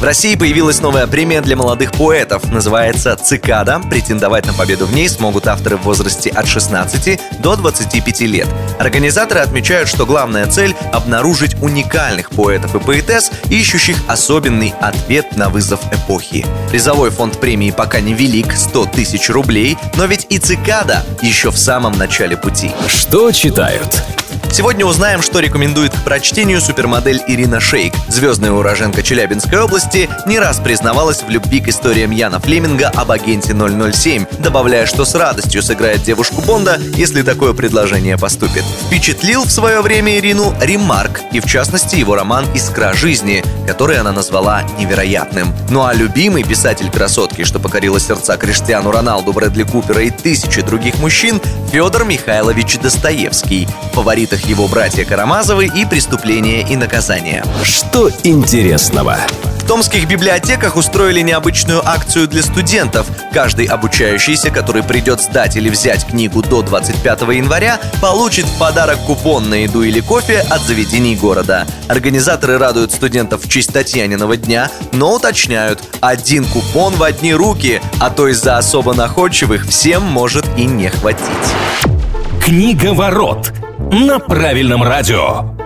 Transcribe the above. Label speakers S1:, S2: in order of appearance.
S1: В России появилась новая премия для молодых поэтов. Называется «Цикада». Претендовать на победу в ней смогут авторы в возрасте от 16 до 25 лет. Организаторы отмечают, что главная цель — обнаружить уникальных поэтов и поэтесс, ищущих особенный ответ на вызов эпохи. Призовой фонд премии пока не велик — 100 тысяч рублей, но ведь и «Цикада» еще в самом начале пути.
S2: Что читают?
S1: Сегодня узнаем, что рекомендует к прочтению супермодель Ирина Шейк. Звездная уроженка Челябинской области не раз признавалась в любви к историям Яна Флеминга об агенте 007, добавляя, что с радостью сыграет девушку Бонда, если такое предложение поступит. Впечатлил в свое время Ирину Ремарк, и в частности его роман «Искра жизни», который она назвала невероятным. Ну а любимый писатель красотки, что покорила сердца Криштиану Роналду, Брэдли Купера и тысячи других мужчин, Федор Михайлович Достоевский. В фаворитах его братья Карамазовы и «Преступление и наказание».
S2: Что интересного?
S1: Томских библиотеках устроили необычную акцию для студентов. Каждый обучающийся, который придет сдать или взять книгу до 25 января, получит в подарок купон на еду или кофе от заведений города. Организаторы радуют студентов в честь Татьяниного дня, но уточняют, один купон в одни руки, а то из-за особо находчивых всем может и не хватить.
S2: Книга ворот на правильном радио.